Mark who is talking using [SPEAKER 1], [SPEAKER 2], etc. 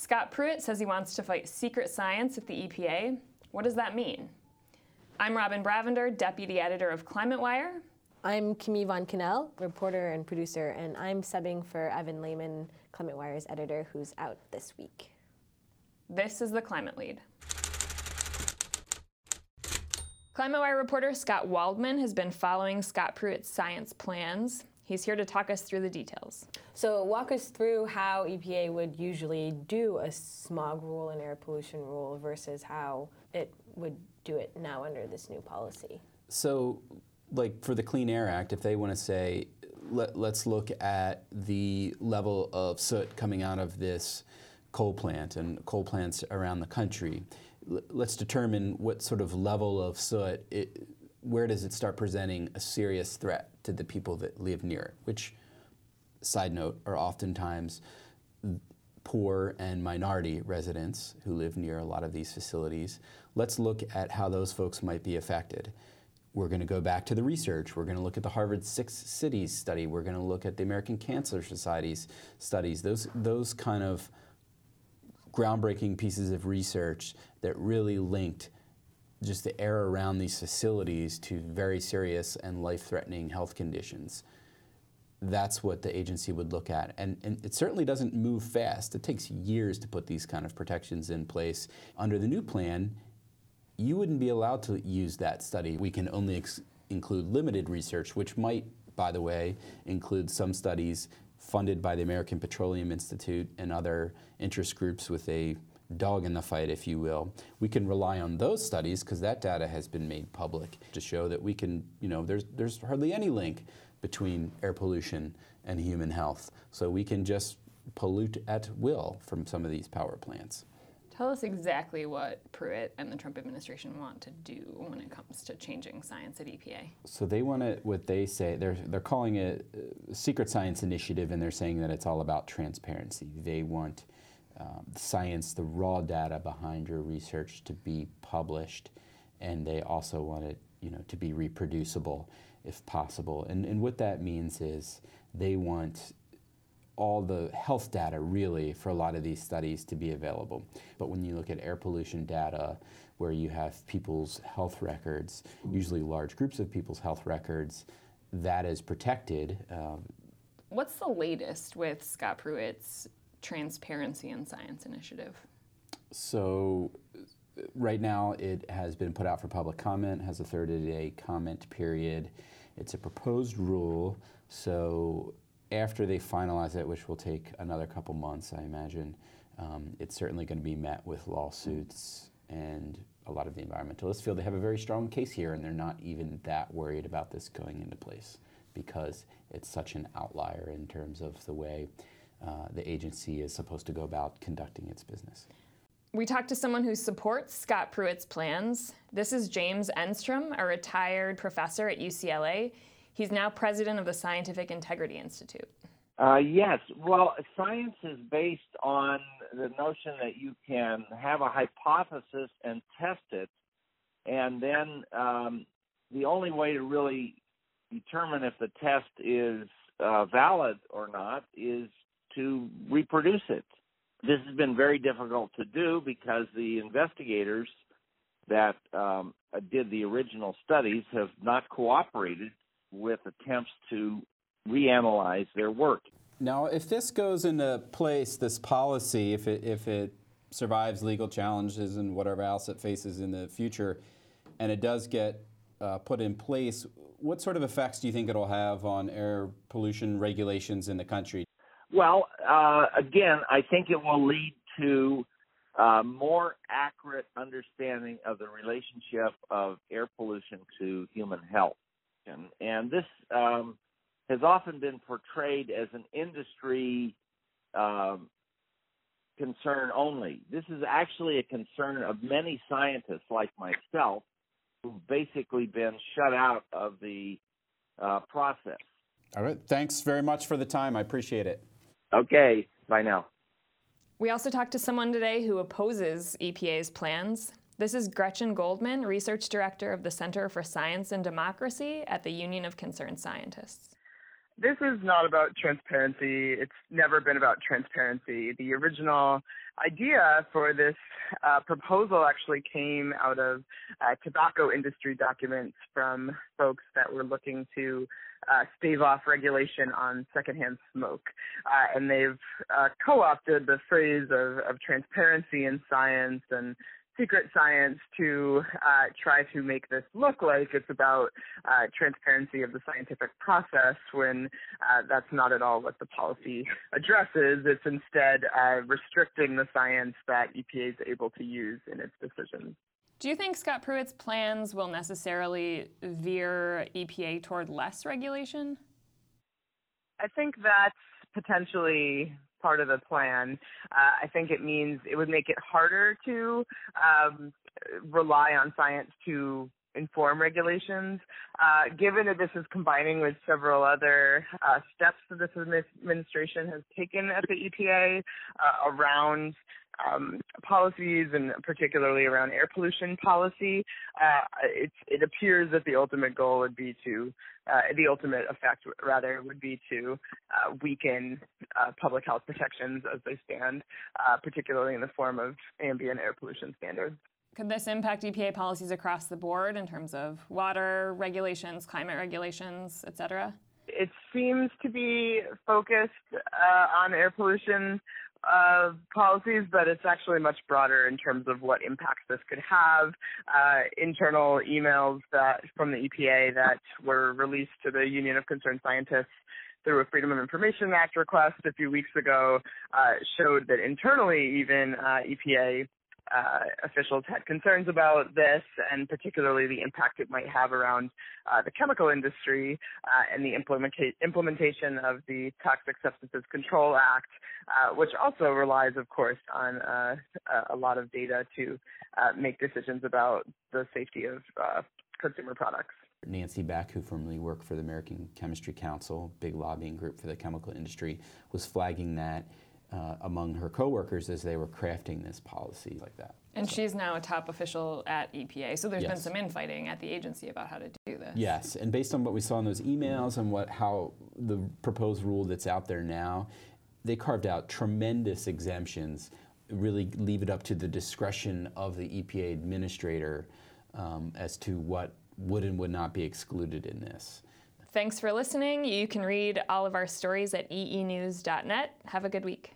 [SPEAKER 1] Scott Pruitt says he wants to fight secret science at the EPA. What does that mean? I'm Robin Bravender, Deputy Editor of Climate Wire.
[SPEAKER 2] I'm Camille Von Kaenel, reporter and producer, and I'm subbing for Evan Lehmann, Climate Wire's editor, who's out this week.
[SPEAKER 1] This is the Climate Lead. Climate Wire reporter Scott Waldman has been following Scott Pruitt's science plans. He's here to talk us through the details.
[SPEAKER 2] So, walk us through how EPA would usually do a smog rule and air pollution rule versus how it would do it now under this new policy.
[SPEAKER 3] So, like for the Clean Air Act, if they want to say, let, us look at the level of soot coming out of this coal plant and coal plants around the country, let's determine what sort of level of soot it, where does it start presenting a serious threat to the people that live near it, which, side note, are oftentimes poor and minority residents who live near a lot of these facilities. Let's look at how those folks might be affected. We're going to go back to the research. We're going to look at the Harvard Six Cities study. We're going to look at the American Cancer Society's studies. Those, those kind of groundbreaking pieces of research that really linked just the air around these facilities to very serious and life-threatening health conditions. That's what the agency would look at. And, and it certainly doesn't move fast. It takes years to put these kind of protections in place. Under the new plan, you wouldn't be allowed to use that study. We can only include limited research, which might, by the way, include some studies funded by the American Petroleum Institute and other interest groups with a dog in the fight, if you will. We can rely on those studies because that data has been made public to show that we can, you know, there's, there's hardly any link between air pollution and human health. So we can just pollute at will from some of these power plants.
[SPEAKER 1] Tell us exactly what Pruitt and the Trump administration want to do when it comes to changing science at EPA.
[SPEAKER 3] So they want to, what they say, they're, they're calling it a secret science initiative, and they're saying that it's all about transparency. They want um, science, the raw data behind your research to be published, and they also want it, you know, to be reproducible if possible. And, and what that means is they want all the health data really for a lot of these studies to be available. But when you look at air pollution data, where you have people's health records, usually large groups of people's health records, that is protected. Um,
[SPEAKER 1] What's the latest with Scott Pruitt's Transparency in Science initiative?
[SPEAKER 3] So, right now it has been put out for public comment, has a 30 day comment period. It's a proposed rule, so after they finalize it, which will take another couple months, I imagine, um, it's certainly going to be met with lawsuits and a lot of the environmentalists feel they have a very strong case here and they're not even that worried about this going into place because it's such an outlier in terms of the way uh, the agency is supposed to go about conducting its business.
[SPEAKER 1] We talked to someone who supports Scott Pruitt's plans. This is James Enstrom, a retired professor at UCLA. He's now president of the Scientific Integrity Institute.
[SPEAKER 4] Uh, yes. Well, science is based on the notion that you can have a hypothesis and test it, and then um, the only way to really determine if the test is uh, valid or not is to reproduce it. This has been very difficult to do because the investigators that um, did the original studies have not cooperated with attempts to reanalyze their work.
[SPEAKER 3] Now, if this goes into place, this policy, if it, if it survives legal challenges and whatever else it faces in the future, and it does get uh, put in place, what sort of effects do you think it'll have on air pollution regulations in the country?
[SPEAKER 4] Well, uh, again, I think it will lead to a more accurate understanding of the relationship of air pollution to human health. And, and this um, has often been portrayed as an industry um, concern only. This is actually a concern of many scientists like myself who've basically been shut out of the uh, process.
[SPEAKER 3] All right. Thanks very much for the time. I appreciate it.
[SPEAKER 4] Okay, bye now.
[SPEAKER 1] We also talked to someone today who opposes EPA's plans. This is Gretchen Goldman, Research Director of the Center for Science and Democracy at the Union of Concerned Scientists.
[SPEAKER 5] This is not about transparency. It's never been about transparency. The original idea for this uh, proposal actually came out of uh, tobacco industry documents from folks that were looking to uh, stave off regulation on secondhand smoke. Uh, and they've uh, co-opted the phrase of, of transparency in science and secret science to uh, try to make this look like it's about uh, transparency of the scientific process when uh, that's not at all what the policy addresses. It's instead uh, restricting the science that EPA is able to use in its decisions.
[SPEAKER 1] Do you think Scott Pruitt's plans will necessarily veer EPA toward less regulation?
[SPEAKER 5] I think that's potentially part of the plan. Uh, I think it means it would make it harder to um, rely on science to inform regulations. Uh, given that this is combining with several other uh, steps that this administration has taken at the EPA uh, around um, policies and particularly around air pollution policy, uh, it appears that the ultimate goal would be to, uh, the ultimate effect rather would be to uh, weaken uh, public health protections as they stand, uh, particularly in the form of ambient air pollution standards.
[SPEAKER 1] Could this impact EPA policies across the board in terms of water regulations, climate regulations, et cetera?
[SPEAKER 5] It seems to be focused uh, on air pollution uh, policies, but it's actually much broader in terms of what impacts this could have. Uh, internal emails that from the EPA that were released to the Union of Concerned Scientists through a Freedom of Information Act request a few weeks ago uh, showed that internally, even uh, EPA uh, officials had concerns about this and particularly the impact it might have around uh, the chemical industry uh, and the implementa- implementation of the Toxic Substances Control Act, uh, which also relies, of course, on uh, a lot of data to make decisions about the safety of consumer products.
[SPEAKER 3] Nancy Beck, who formerly worked for the American Chemistry Council, big lobbying group for the chemical industry, was flagging that uh, among her coworkers as they were crafting this policy like that.
[SPEAKER 1] And so. she's now a top official at EPA, so there's yes. been some infighting at the agency about how to do this.
[SPEAKER 3] Yes, and based on what we saw in those emails and what how the proposed rule that's out there now, they carved out tremendous exemptions. Really leave it up to the discretion of the EPA administrator um, as to what would and would not be excluded in this.
[SPEAKER 1] Thanks for listening. You can read all of our stories at eenews.net. Have a good week.